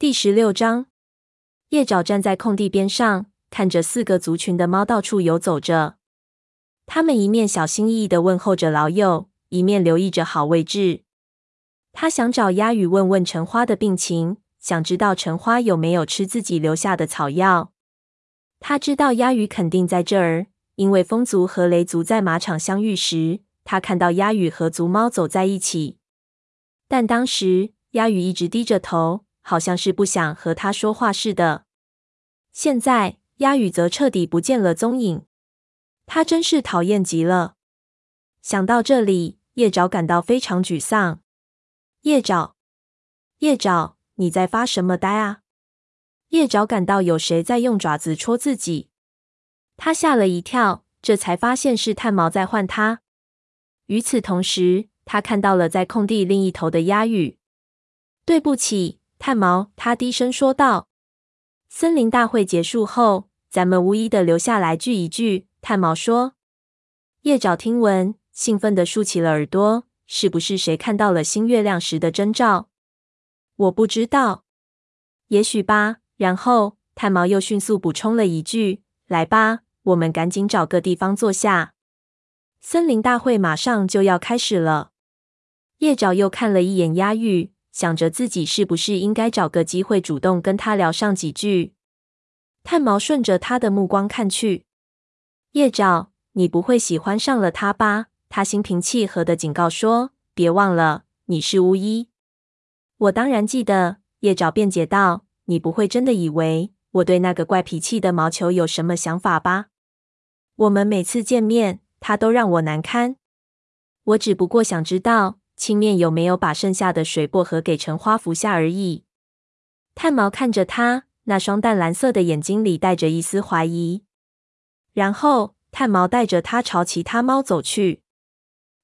第十六章，叶爪站在空地边上，看着四个族群的猫到处游走着。他们一面小心翼翼地问候着老友，一面留意着好位置。他想找鸦羽问问橙花的病情，想知道橙花有没有吃自己留下的草药。他知道鸭羽肯定在这儿，因为风族和雷族在马场相遇时，他看到鸭羽和族猫走在一起。但当时鸭羽一直低着头。好像是不想和他说话似的。现在鸦羽则彻底不见了踪影，他真是讨厌极了。想到这里，叶爪感到非常沮丧。叶爪，叶爪，你在发什么呆啊？叶爪感到有谁在用爪子戳自己，他吓了一跳，这才发现是炭毛在唤他。与此同时，他看到了在空地另一头的鸦羽。对不起。炭毛，他低声说道：“森林大会结束后，咱们无意的留下来聚一聚。”炭毛说。叶爪听闻，兴奋地竖起了耳朵。是不是谁看到了新月亮时的征兆？我不知道，也许吧。然后炭毛又迅速补充了一句：“来吧，我们赶紧找个地方坐下。森林大会马上就要开始了。”叶爪又看了一眼鸦羽。想着自己是不是应该找个机会主动跟他聊上几句，炭毛顺着他的目光看去。叶爪，你不会喜欢上了他吧？他心平气和的警告说：“别忘了，你是巫医。”我当然记得。叶爪辩解道：“你不会真的以为我对那个怪脾气的毛球有什么想法吧？我们每次见面，他都让我难堪。我只不过想知道。”青面有没有把剩下的水薄荷给橙花服下而已？炭毛看着他，那双淡蓝色的眼睛里带着一丝怀疑。然后，炭毛带着他朝其他猫走去。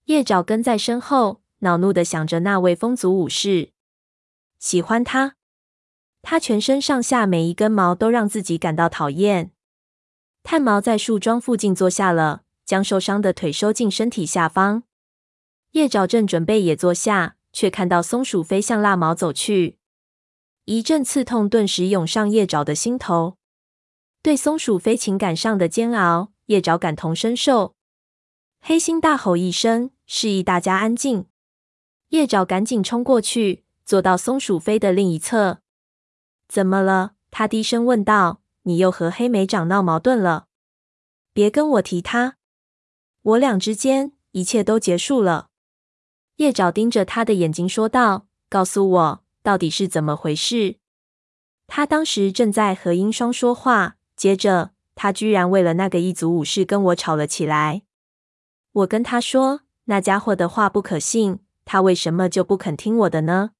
叶爪跟在身后，恼怒地想着那位风族武士。喜欢他？他全身上下每一根毛都让自己感到讨厌。炭毛在树桩附近坐下了，将受伤的腿收进身体下方。叶爪正准备也坐下，却看到松鼠飞向蜡毛走去，一阵刺痛顿时涌上叶爪的心头。对松鼠飞情感上的煎熬，叶爪感同身受。黑心大吼一声，示意大家安静。叶爪赶紧冲过去，坐到松鼠飞的另一侧。怎么了？他低声问道。你又和黑莓长闹矛盾了？别跟我提他。我俩之间一切都结束了。叶爪盯着他的眼睛说道：“告诉我，到底是怎么回事？”他当时正在和英双说话，接着他居然为了那个一族武士跟我吵了起来。我跟他说，那家伙的话不可信，他为什么就不肯听我的呢？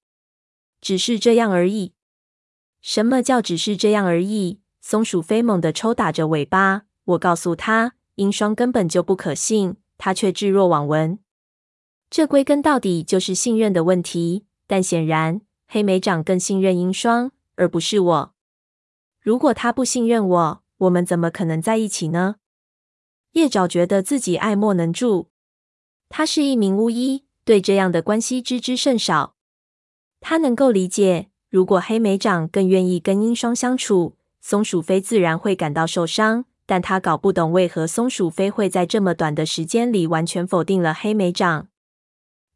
只是这样而已。什么叫只是这样而已？松鼠飞猛地抽打着尾巴。我告诉他，英双根本就不可信，他却置若罔闻。这归根到底就是信任的问题，但显然黑莓长更信任鹰双，而不是我。如果他不信任我，我们怎么可能在一起呢？叶爪觉得自己爱莫能助。他是一名巫医，对这样的关系知之甚少。他能够理解，如果黑莓长更愿意跟鹰双相处，松鼠飞自然会感到受伤。但他搞不懂为何松鼠飞会在这么短的时间里完全否定了黑莓长。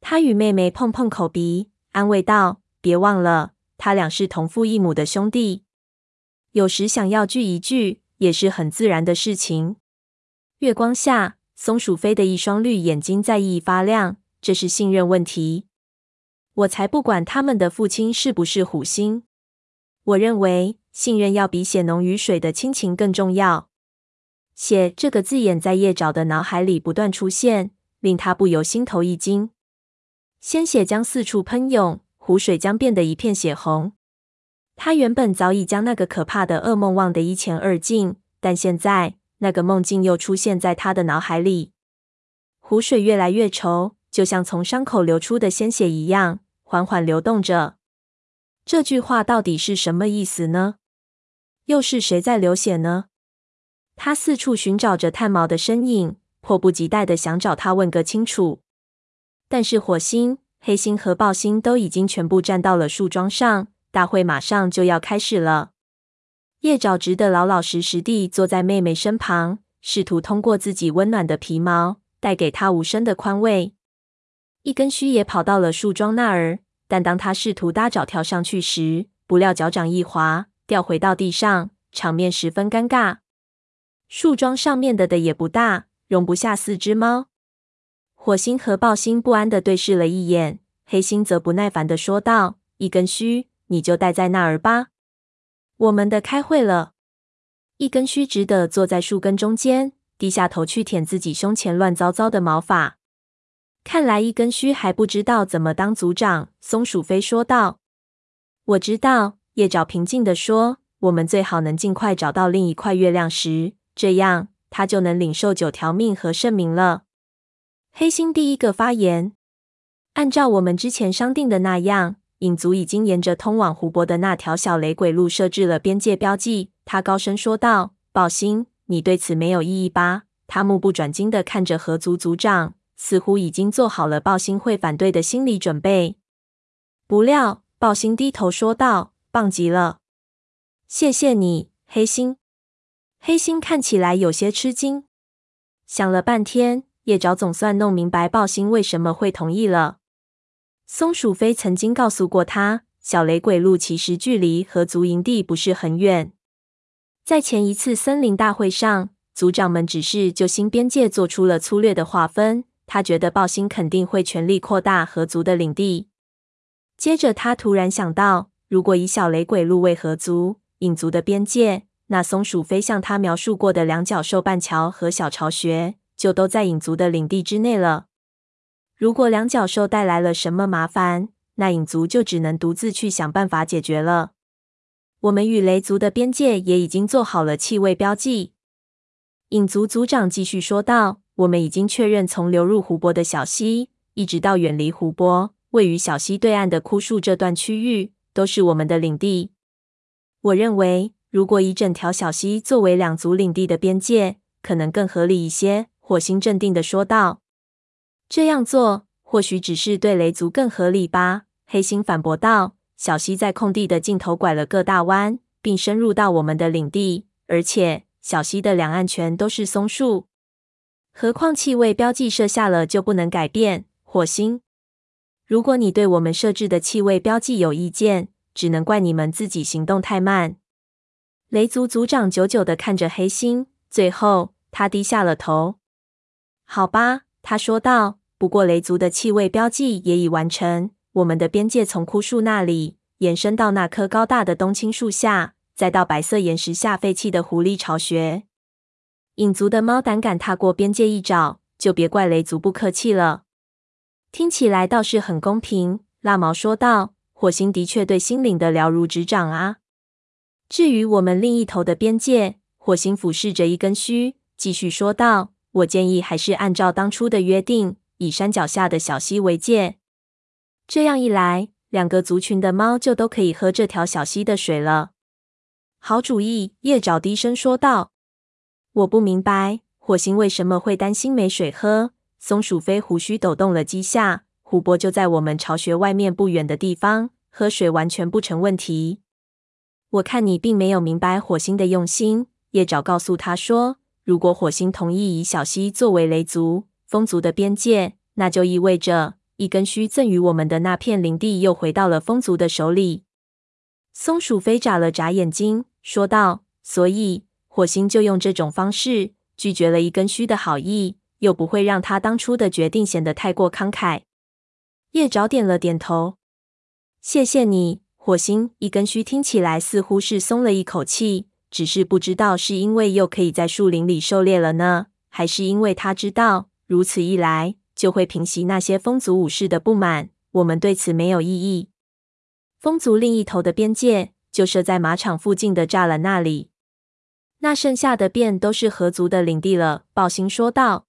他与妹妹碰碰口鼻，安慰道：“别忘了，他俩是同父异母的兄弟。有时想要聚一聚，也是很自然的事情。”月光下，松鼠飞的一双绿眼睛在熠熠发亮。这是信任问题。我才不管他们的父亲是不是虎星。我认为信任要比血浓于水的亲情更重要。血这个字眼在叶爪的脑海里不断出现，令他不由心头一惊。鲜血将四处喷涌，湖水将变得一片血红。他原本早已将那个可怕的噩梦忘得一干二净，但现在那个梦境又出现在他的脑海里。湖水越来越稠，就像从伤口流出的鲜血一样，缓缓流动着。这句话到底是什么意思呢？又是谁在流血呢？他四处寻找着炭毛的身影，迫不及待地想找他问个清楚。但是火星、黑星和豹星都已经全部站到了树桩上，大会马上就要开始了。叶爪只得老老实实地坐在妹妹身旁，试图通过自己温暖的皮毛带给她无声的宽慰。一根须也跑到了树桩那儿，但当他试图搭脚跳上去时，不料脚掌一滑，掉回到地上，场面十分尴尬。树桩上面的的也不大，容不下四只猫。火星和豹星不安地对视了一眼，黑星则不耐烦地说道：“一根须，你就待在那儿吧。我们的开会了。”一根须只得坐在树根中间，低下头去舔自己胸前乱糟糟的毛发。看来一根须还不知道怎么当组长。松鼠飞说道：“我知道。”叶爪平静地说：“我们最好能尽快找到另一块月亮石，这样他就能领受九条命和圣名了。”黑星第一个发言：“按照我们之前商定的那样。”影族已经沿着通往湖泊的那条小雷轨路设置了边界标记。他高声说道：“豹星，你对此没有异议吧？”他目不转睛的看着河族族长，似乎已经做好了豹星会反对的心理准备。不料，豹星低头说道：“棒极了，谢谢你，黑星。”黑星看起来有些吃惊，想了半天，叶爪总算弄明白豹星为什么会同意了。松鼠飞曾经告诉过他，小雷鬼路其实距离河族营地不是很远。在前一次森林大会上，族长们只是就新边界做出了粗略的划分。他觉得豹星肯定会全力扩大河族的领地。接着，他突然想到，如果以小雷鬼路为河族、影族的边界，那松鼠飞向他描述过的两角兽半桥和小巢穴，就都在影族的领地之内了。如果两角兽带来了什么麻烦，那影族就只能独自去想办法解决了。我们与雷族的边界也已经做好了气味标记。影族族长继续说道：“我们已经确认，从流入湖泊的小溪，一直到远离湖泊、位于小溪对岸的枯树这段区域，都是我们的领地。我认为，如果以整条小溪作为两族领地的边界，可能更合理一些。”火星镇定的说道。这样做或许只是对雷族更合理吧？黑星反驳道。小溪在空地的尽头拐了个大弯，并深入到我们的领地，而且小溪的两岸全都是松树。何况气味标记设下了就不能改变。火星，如果你对我们设置的气味标记有意见，只能怪你们自己行动太慢。雷族族长久久的看着黑星，最后他低下了头。好吧。他说道：“不过雷族的气味标记也已完成。我们的边界从枯树那里延伸到那棵高大的冬青树下，再到白色岩石下废弃的狐狸巢穴。影族的猫胆敢踏过边界一爪，就别怪雷族不客气了。听起来倒是很公平。”蜡毛说道：“火星的确对心灵的了如指掌啊。至于我们另一头的边界，火星俯视着一根须，继续说道。”我建议还是按照当初的约定，以山脚下的小溪为界。这样一来，两个族群的猫就都可以喝这条小溪的水了。好主意，叶爪低声说道。我不明白火星为什么会担心没水喝。松鼠飞胡须抖动了几下。湖泊就在我们巢穴外面不远的地方，喝水完全不成问题。我看你并没有明白火星的用心。叶爪告诉他说。如果火星同意以小溪作为雷族、风族的边界，那就意味着一根须赠予我们的那片领地又回到了风族的手里。松鼠飞眨了眨眼睛，说道：“所以火星就用这种方式拒绝了一根须的好意，又不会让他当初的决定显得太过慷慨。”叶爪点了点头：“谢谢你，火星。”一根须听起来似乎是松了一口气。只是不知道是因为又可以在树林里狩猎了呢，还是因为他知道如此一来就会平息那些风族武士的不满。我们对此没有异议。风族另一头的边界就设在马场附近的栅栏那里，那剩下的便都是河族的领地了。豹星说道：“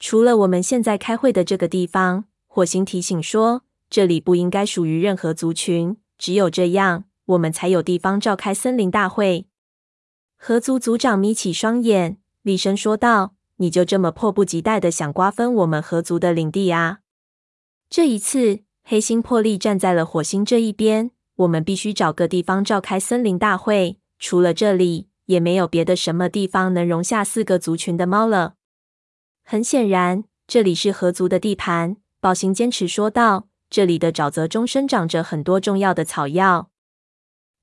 除了我们现在开会的这个地方。”火星提醒说：“这里不应该属于任何族群，只有这样，我们才有地方召开森林大会。”合族族长眯起双眼，厉声说道：“你就这么迫不及待的想瓜分我们合族的领地啊？”这一次，黑星破例站在了火星这一边。我们必须找个地方召开森林大会。除了这里，也没有别的什么地方能容下四个族群的猫了。很显然，这里是合族的地盘。宝星坚持说道：“这里的沼泽中生长着很多重要的草药。”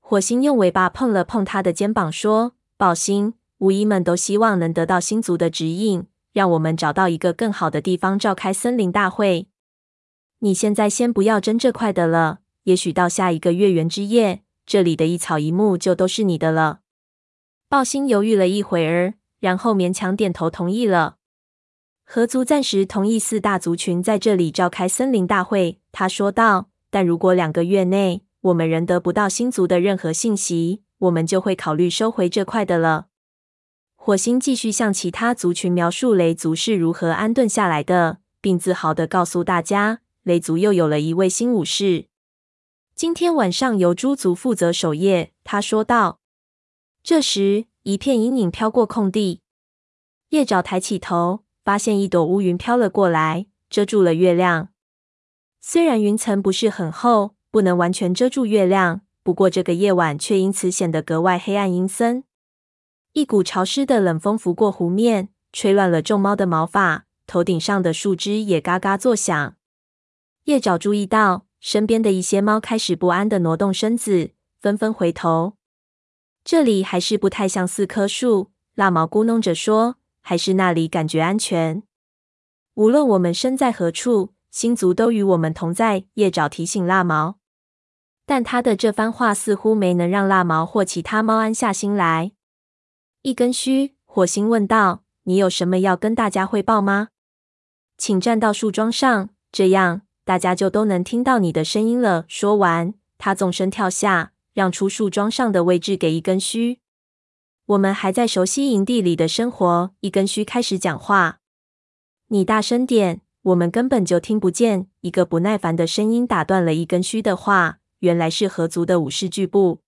火星用尾巴碰了碰他的肩膀，说：“豹星，巫医们都希望能得到星族的指引，让我们找到一个更好的地方召开森林大会。你现在先不要争这块的了，也许到下一个月圆之夜，这里的一草一木就都是你的了。”豹星犹豫了一会儿，然后勉强点头同意了。合族暂时同意四大族群在这里召开森林大会，他说道。但如果两个月内我们仍得不到星族的任何信息，我们就会考虑收回这块的了。火星继续向其他族群描述雷族是如何安顿下来的，并自豪地告诉大家，雷族又有了一位新武士。今天晚上由猪族负责守夜，他说道。这时，一片阴影飘过空地。夜爪抬起头，发现一朵乌云飘了过来，遮住了月亮。虽然云层不是很厚，不能完全遮住月亮，不过这个夜晚却因此显得格外黑暗阴森。一股潮湿的冷风拂过湖面，吹乱了众猫的毛发，头顶上的树枝也嘎嘎作响。夜爪注意到身边的一些猫开始不安地挪动身子，纷纷回头。这里还是不太像四棵树，蜡毛咕哝着说：“还是那里感觉安全。无论我们身在何处，星族都与我们同在。”夜爪提醒蜡毛，但他的这番话似乎没能让蜡毛或其他猫安下心来。一根须，火星问道：“你有什么要跟大家汇报吗？请站到树桩上，这样大家就都能听到你的声音了。”说完，他纵身跳下。让出树桩上的位置给一根须。我们还在熟悉营地里的生活。一根须开始讲话：“你大声点，我们根本就听不见。”一个不耐烦的声音打断了一根须的话。原来是河族的武士巨部。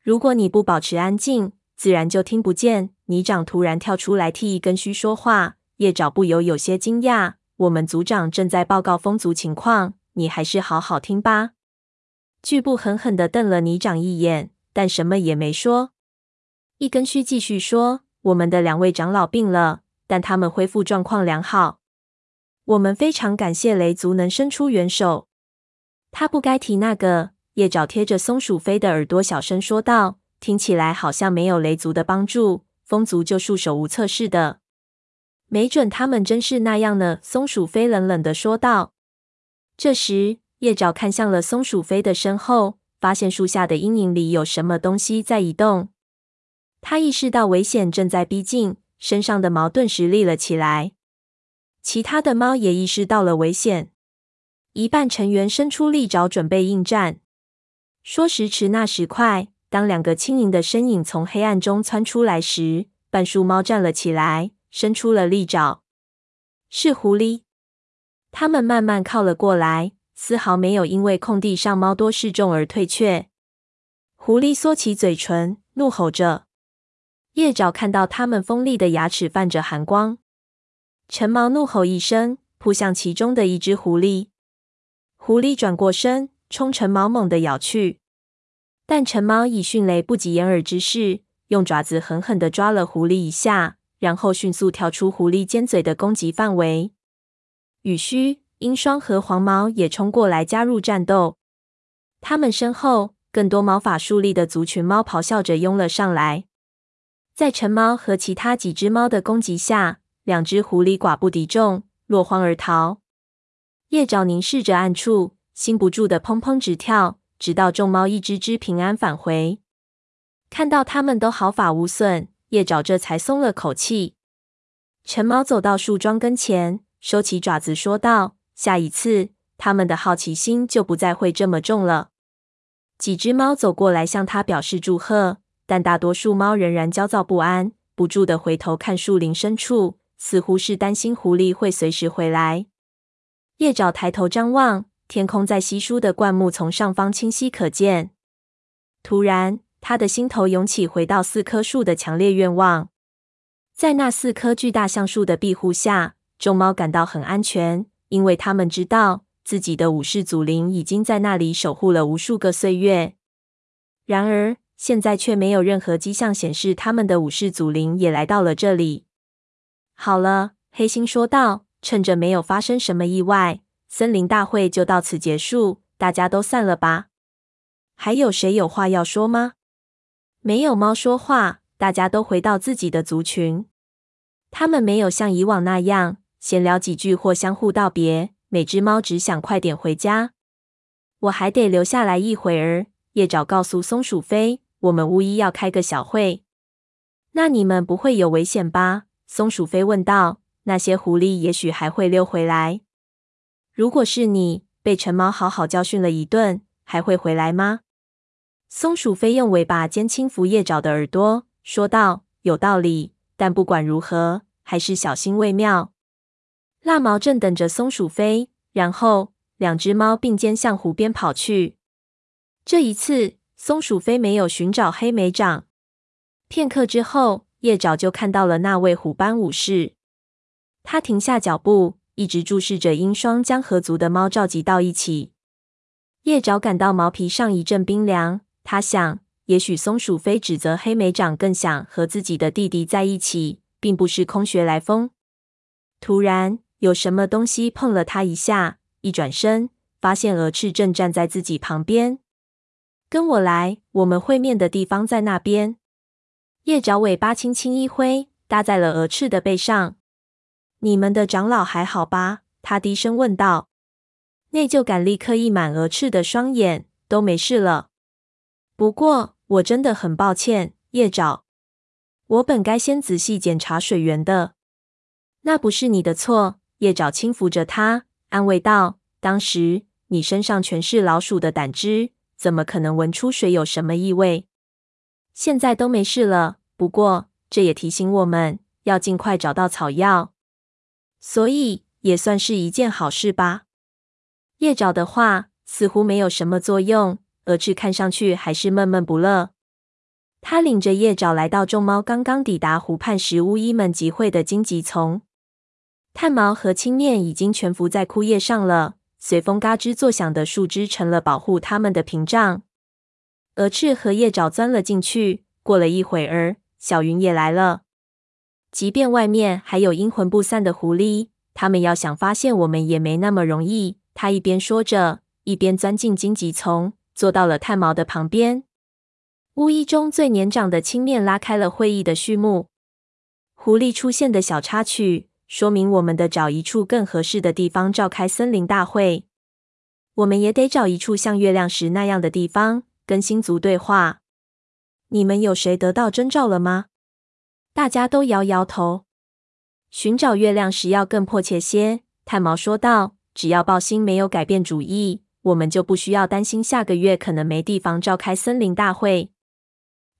如果你不保持安静，自然就听不见。泥长突然跳出来替一根须说话。叶爪不由有些惊讶：“我们族长正在报告风族情况，你还是好好听吧。”巨部狠狠的瞪了泥长一眼，但什么也没说。一根须继续说：“我们的两位长老病了，但他们恢复状况良好。我们非常感谢雷族能伸出援手。”他不该提那个。叶爪贴着松鼠飞的耳朵小声说道：“听起来好像没有雷族的帮助，风族就束手无策似的。没准他们真是那样呢。”松鼠飞冷冷的说道。这时。叶爪看向了松鼠飞的身后，发现树下的阴影里有什么东西在移动。他意识到危险正在逼近，身上的毛顿时立了起来。其他的猫也意识到了危险，一半成员伸出利爪准备应战。说时迟，那时快，当两个轻盈的身影从黑暗中窜出来时，半数猫站了起来，伸出了利爪。是狐狸，它们慢慢靠了过来。丝毫没有因为空地上猫多势众而退却。狐狸缩起嘴唇，怒吼着。夜爪看到它们锋利的牙齿泛着寒光。陈毛怒吼一声，扑向其中的一只狐狸。狐狸转过身，冲陈毛猛地咬去。但陈毛以迅雷不及掩耳之势，用爪子狠狠地抓了狐狸一下，然后迅速跳出狐狸尖嘴的攻击范围。羽须。鹰霜和黄毛也冲过来加入战斗，他们身后更多毛发竖立的族群猫咆哮着拥了上来。在陈猫和其他几只猫的攻击下，两只狐狸寡不敌众，落荒而逃。夜爪凝视着暗处，心不住的砰砰直跳，直到众猫一只只平安返回，看到他们都毫发无损，夜爪这才松了口气。陈猫走到树桩跟前，收起爪子，说道。下一次，他们的好奇心就不再会这么重了。几只猫走过来向他表示祝贺，但大多数猫仍然焦躁不安，不住的回头看树林深处，似乎是担心狐狸会随时回来。夜爪抬头张望，天空在稀疏的灌木丛上方清晰可见。突然，他的心头涌起回到四棵树的强烈愿望。在那四棵巨大橡树的庇护下，众猫感到很安全。因为他们知道，自己的武士祖灵已经在那里守护了无数个岁月。然而，现在却没有任何迹象显示他们的武士祖灵也来到了这里。好了，黑心说道，趁着没有发生什么意外，森林大会就到此结束，大家都散了吧。还有谁有话要说吗？没有猫说话，大家都回到自己的族群。他们没有像以往那样闲聊几句或相互道别，每只猫只想快点回家。我还得留下来一会儿。叶爪告诉松鼠飞：“我们巫医要开个小会。”那你们不会有危险吧？松鼠飞问道。那些狐狸也许还会溜回来。如果是你，被陈猫好好教训了一顿，还会回来吗？松鼠飞用尾巴尖轻抚叶爪的耳朵，说道：“有道理，但不管如何，还是小心为妙。”蜡毛正等着松鼠飞，然后两只猫并肩向湖边跑去。这一次，松鼠飞没有寻找黑莓掌。片刻之后，叶爪就看到了那位虎斑武士。他停下脚步，一直注视着英双将合族的猫召集到一起。叶爪感到毛皮上一阵冰凉。他想，也许松鼠飞指责黑莓长更想和自己的弟弟在一起，并不是空穴来风。突然，有什么东西碰了他一下，一转身，发现鹅翅正站在自己旁边。跟我来，我们会面的地方在那边。叶爪尾巴轻轻一挥，搭在了鹅翅的背上。你们的长老还好吧？他低声问道。内疚感立刻溢满额翅的双眼，都没事了。不过我真的很抱歉，叶爪，我本该先仔细检查水源的。那不是你的错。叶爪轻抚着他，安慰道：“当时你身上全是老鼠的胆汁。”怎么可能闻出水有什么异味？现在都没事了。不过这也提醒我们要尽快找到草药，所以也算是一件好事吧。叶爪的话似乎没有什么作用，蛾翅看上去还是闷闷不乐。他领着叶爪来到众猫刚刚抵达湖畔时巫医们集会的荆棘丛，炭毛和青面已经蜷伏在枯叶上了。随风嘎吱作响的树枝成了保护他们的屏障。蛾翅和叶爪钻了进去。过了一会儿，小云也来了。即便外面还有阴魂不散的狐狸，他们要想发现我们也没那么容易。他一边说着，一边钻进荆棘丛，坐到了炭毛的旁边。巫医中最年长的青面拉开了会议的序幕。狐狸出现的小插曲。说明我们得找一处更合适的地方召开森林大会。我们也得找一处像月亮石那样的地方跟星族对话。你们有谁得到征兆了吗？大家都摇摇头。寻找月亮时要更迫切些，炭毛说道。只要爆星没有改变主意，我们就不需要担心下个月可能没地方召开森林大会。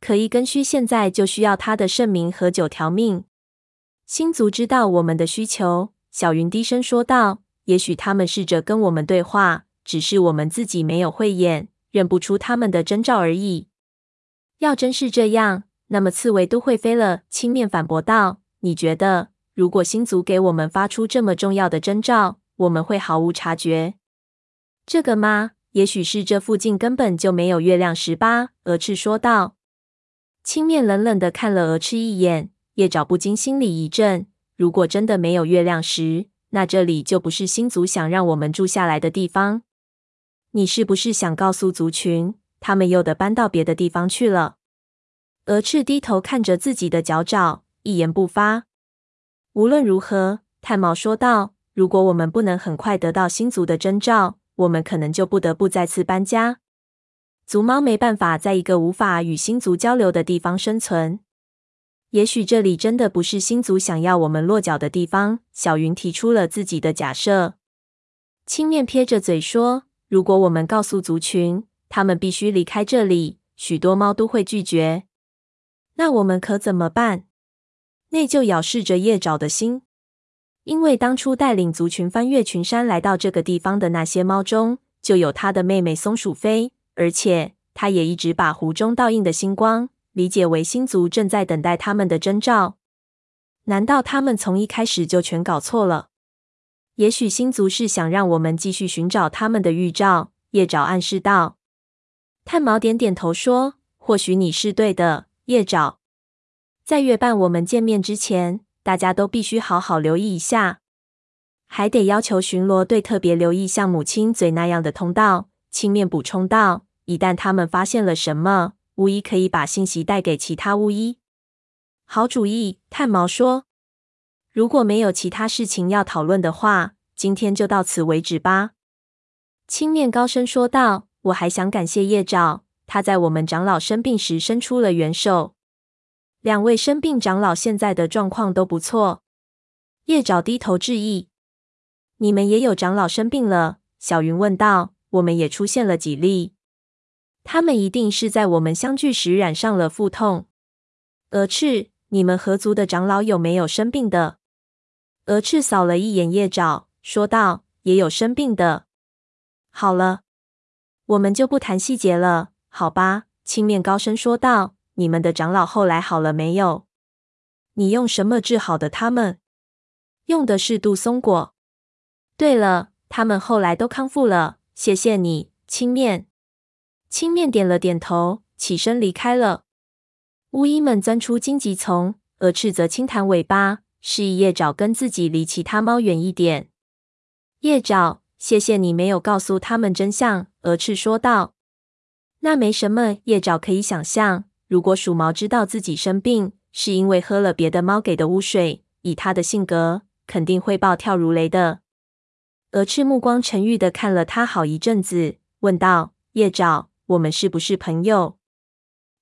可一根须现在就需要他的圣名和九条命。星族知道我们的需求，小云低声说道：“也许他们试着跟我们对话，只是我们自己没有慧眼，认不出他们的征兆而已。要真是这样，那么刺猬都会飞了。”青面反驳道：“你觉得，如果星族给我们发出这么重要的征兆，我们会毫无察觉？这个吗？也许是这附近根本就没有月亮石吧。”蛾翅说道。青面冷冷的看了蛾翅一眼。叶爪不禁心里一震，如果真的没有月亮石，那这里就不是星族想让我们住下来的地方。你是不是想告诉族群，他们又得搬到别的地方去了？鹅翅低头看着自己的脚爪，一言不发。无论如何，炭毛说道：“如果我们不能很快得到星族的征兆，我们可能就不得不再次搬家。族猫没办法在一个无法与星族交流的地方生存。”也许这里真的不是星族想要我们落脚的地方。小云提出了自己的假设。青面撇着嘴说：“如果我们告诉族群，他们必须离开这里，许多猫都会拒绝。那我们可怎么办？”内疚咬噬着叶爪的心，因为当初带领族群翻越群山来到这个地方的那些猫中，就有他的妹妹松鼠飞，而且他也一直把湖中倒映的星光。理解为星族正在等待他们的征兆，难道他们从一开始就全搞错了？也许星族是想让我们继续寻找他们的预兆。叶爪暗示道。炭毛点点头说：“或许你是对的，叶爪。在月半我们见面之前，大家都必须好好留意一下，还得要求巡逻队特别留意像母亲嘴那样的通道。”青面补充道：“一旦他们发现了什么，巫医可以把信息带给其他巫医。”好主意，炭毛说。如果没有其他事情要讨论的话，今天就到此为止吧。青面高声说道：“我还想感谢叶爪，他在我们长老生病时伸出了援手。两位生病长老现在的状况都不错。”叶爪低头致意。“你们也有长老生病了？”小云问道。“我们也出现了几例，他们一定是在我们相聚时染上了腹痛。”鹅翅，你们合族的长老有没有生病的？鹅翅扫了一眼叶爪，说道：“也有生病的。”好了，我们就不谈细节了，好吧？青面高声说道：“你们的长老后来好了没有？你用什么治好的他们？用的是杜松果。对了，他们后来都康复了。谢谢你，青面。”青面点了点头，起身离开了。巫医们钻出荆棘丛，鹅翅则轻弹尾巴。示意叶爪跟自己离其他猫远一点。叶爪，谢谢你没有告诉他们真相。鹅翅说道：“那没什么。”叶爪可以想象，如果鼠毛知道自己生病是因为喝了别的猫给的污水，以他的性格，肯定会暴跳如雷的。鹅翅目光沉郁的看了他好一阵子，问道：“叶爪，我们是不是朋友？”“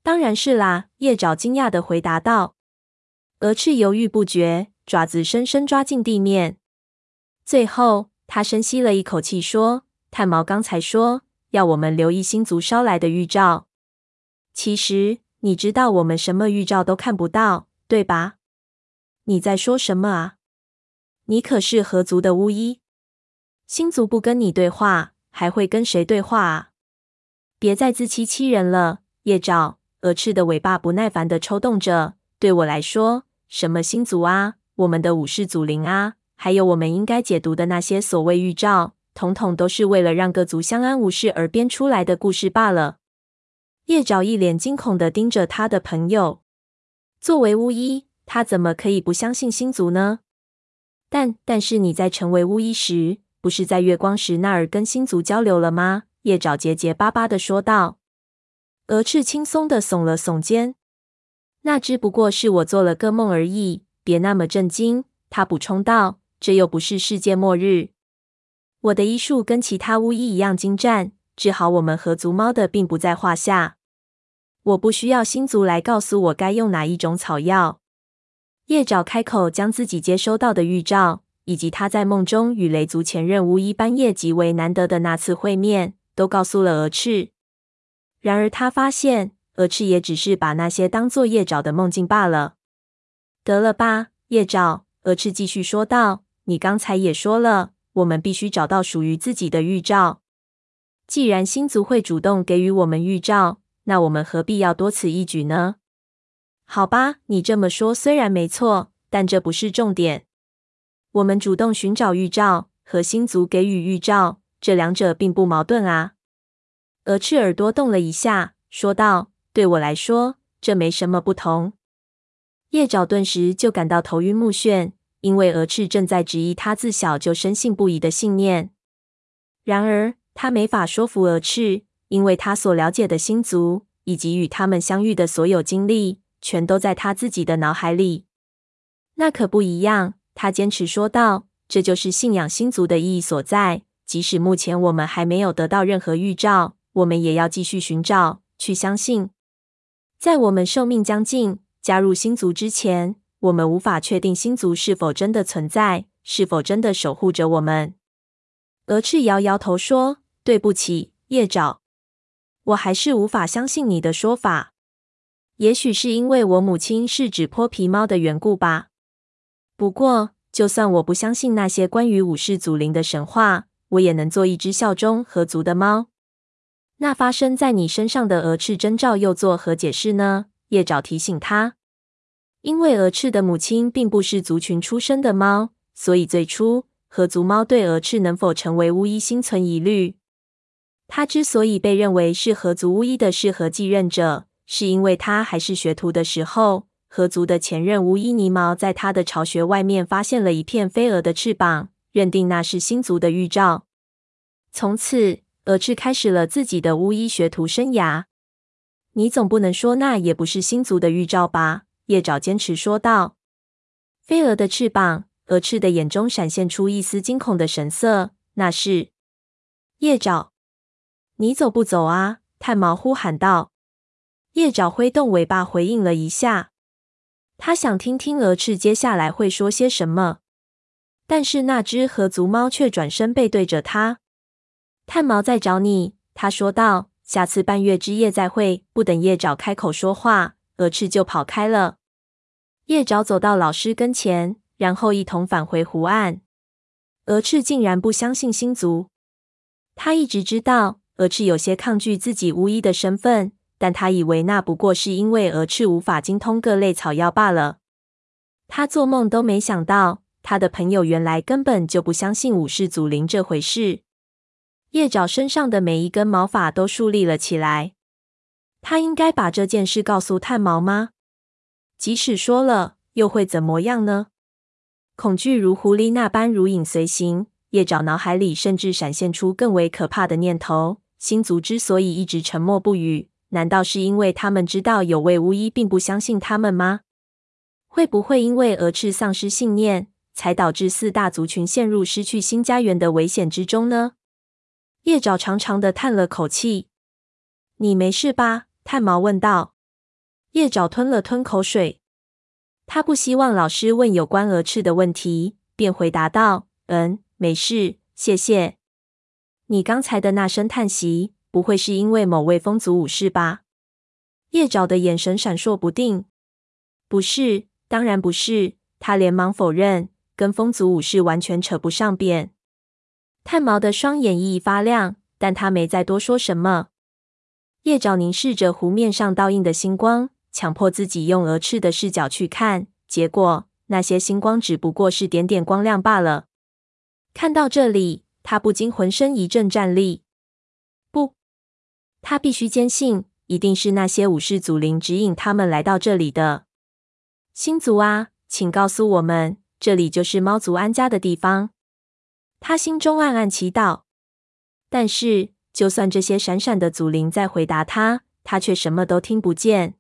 当然是啦。”叶爪惊讶的回答道。鹅翅犹豫不决。爪子深深抓进地面，最后他深吸了一口气，说：“炭毛刚才说要我们留意星族捎来的预兆。其实你知道我们什么预兆都看不到，对吧？你在说什么啊？你可是合族的巫医，星族不跟你对话，还会跟谁对话啊？别再自欺欺人了，叶爪。”鹅翅的尾巴不耐烦的抽动着。对我来说，什么星族啊？我们的武士祖灵啊，还有我们应该解读的那些所谓预兆，统统都是为了让各族相安无事而编出来的故事罢了。叶爪一脸惊恐的盯着他的朋友。作为巫医，他怎么可以不相信星族呢？但但是你在成为巫医时，不是在月光石那儿跟星族交流了吗？叶爪结结巴巴的说道。鹅翅轻松的耸了耸肩。那只不过是我做了个梦而已。别那么震惊，他补充道：“这又不是世界末日。我的医术跟其他巫医一样精湛，治好我们合族猫的并不在话下。我不需要星族来告诉我该用哪一种草药。”叶爪开口，将自己接收到的预兆，以及他在梦中与雷族前任巫医班叶极为难得的那次会面，都告诉了鹅翅。然而他发现，鹅翅也只是把那些当作叶爪的梦境罢了。得了吧，叶爪。鹅翅继续说道：“你刚才也说了，我们必须找到属于自己的预兆。既然星族会主动给予我们预兆，那我们何必要多此一举呢？”好吧，你这么说虽然没错，但这不是重点。我们主动寻找预兆和星族给予预兆，这两者并不矛盾啊。鹅翅耳朵动了一下，说道：“对我来说，这没什么不同。”叶爪顿时就感到头晕目眩，因为鹅翅正在质疑他自小就深信不疑的信念。然而，他没法说服鹅翅，因为他所了解的星族以及与他们相遇的所有经历，全都在他自己的脑海里。那可不一样，他坚持说道：“这就是信仰星族的意义所在。即使目前我们还没有得到任何预兆，我们也要继续寻找，去相信。在我们寿命将近。”加入星族之前，我们无法确定星族是否真的存在，是否真的守护着我们。鹅翅摇摇头说：“对不起，叶爪，我还是无法相信你的说法。也许是因为我母亲是只泼皮猫的缘故吧。不过，就算我不相信那些关于武士祖灵的神话，我也能做一只效忠合族的猫。那发生在你身上的鹅翅征兆又作何解释呢？”叶爪提醒他，因为鹅翅的母亲并不是族群出身的猫，所以最初河族猫对蛾翅能否成为巫医心存疑虑。他之所以被认为是河族巫医的适合继任者，是因为他还是学徒的时候，河族的前任巫医尼毛在他的巢穴外面发现了一片飞蛾的翅膀，认定那是星族的预兆。从此，蛾翅开始了自己的巫医学徒生涯。你总不能说那也不是星族的预兆吧？叶爪坚持说道。飞蛾的翅膀，蛾翅的眼中闪现出一丝惊恐的神色。那是叶爪。你走不走啊？炭毛呼喊道。叶爪挥动尾巴回应了一下，他想听听蛾翅接下来会说些什么。但是那只河族猫却转身背对着他。炭毛在找你，他说道。下次半月之夜再会。不等叶爪开口说话，蛾翅就跑开了。叶爪走到老师跟前，然后一同返回湖岸。蛾翅竟然不相信星族，他一直知道。蛾翅有些抗拒自己巫医的身份，但他以为那不过是因为蛾翅无法精通各类草药罢了。他做梦都没想到，他的朋友原来根本就不相信武士祖灵这回事。叶爪身上的每一根毛发都竖立了起来。他应该把这件事告诉炭毛吗？即使说了，又会怎么样呢？恐惧如狐狸那般如影随形。叶爪脑海里甚至闪现出更为可怕的念头。星族之所以一直沉默不语，难道是因为他们知道有位巫医并不相信他们吗？会不会因为蛾翅丧失信念，才导致四大族群陷入失去新家园的危险之中呢？叶爪长长的叹了口气。“你没事吧？”炭毛问道。叶爪吞了吞口水，他不希望老师问有关蛾翅的问题，便回答道：“嗯，没事，谢谢。”你刚才的那声叹息，不会是因为某位风族武士吧？叶爪的眼神闪烁不定。不是，当然不是。他连忙否认，跟风族武士完全扯不上边。炭毛的双眼熠熠发亮，但他没再多说什么。叶爪凝视着湖面上倒映的星光，强迫自己用蛾翅的视角去看，结果那些星光只不过是点点光亮罢了。看到这里。他不禁浑身一阵战栗。不，他必须坚信，一定是那些武士祖灵指引他们来到这里的。星族啊，请告诉我们，这里就是猫族安家的地方。他心中暗暗祈祷。但是，就算这些闪闪的祖灵在回答他，他却什么都听不见。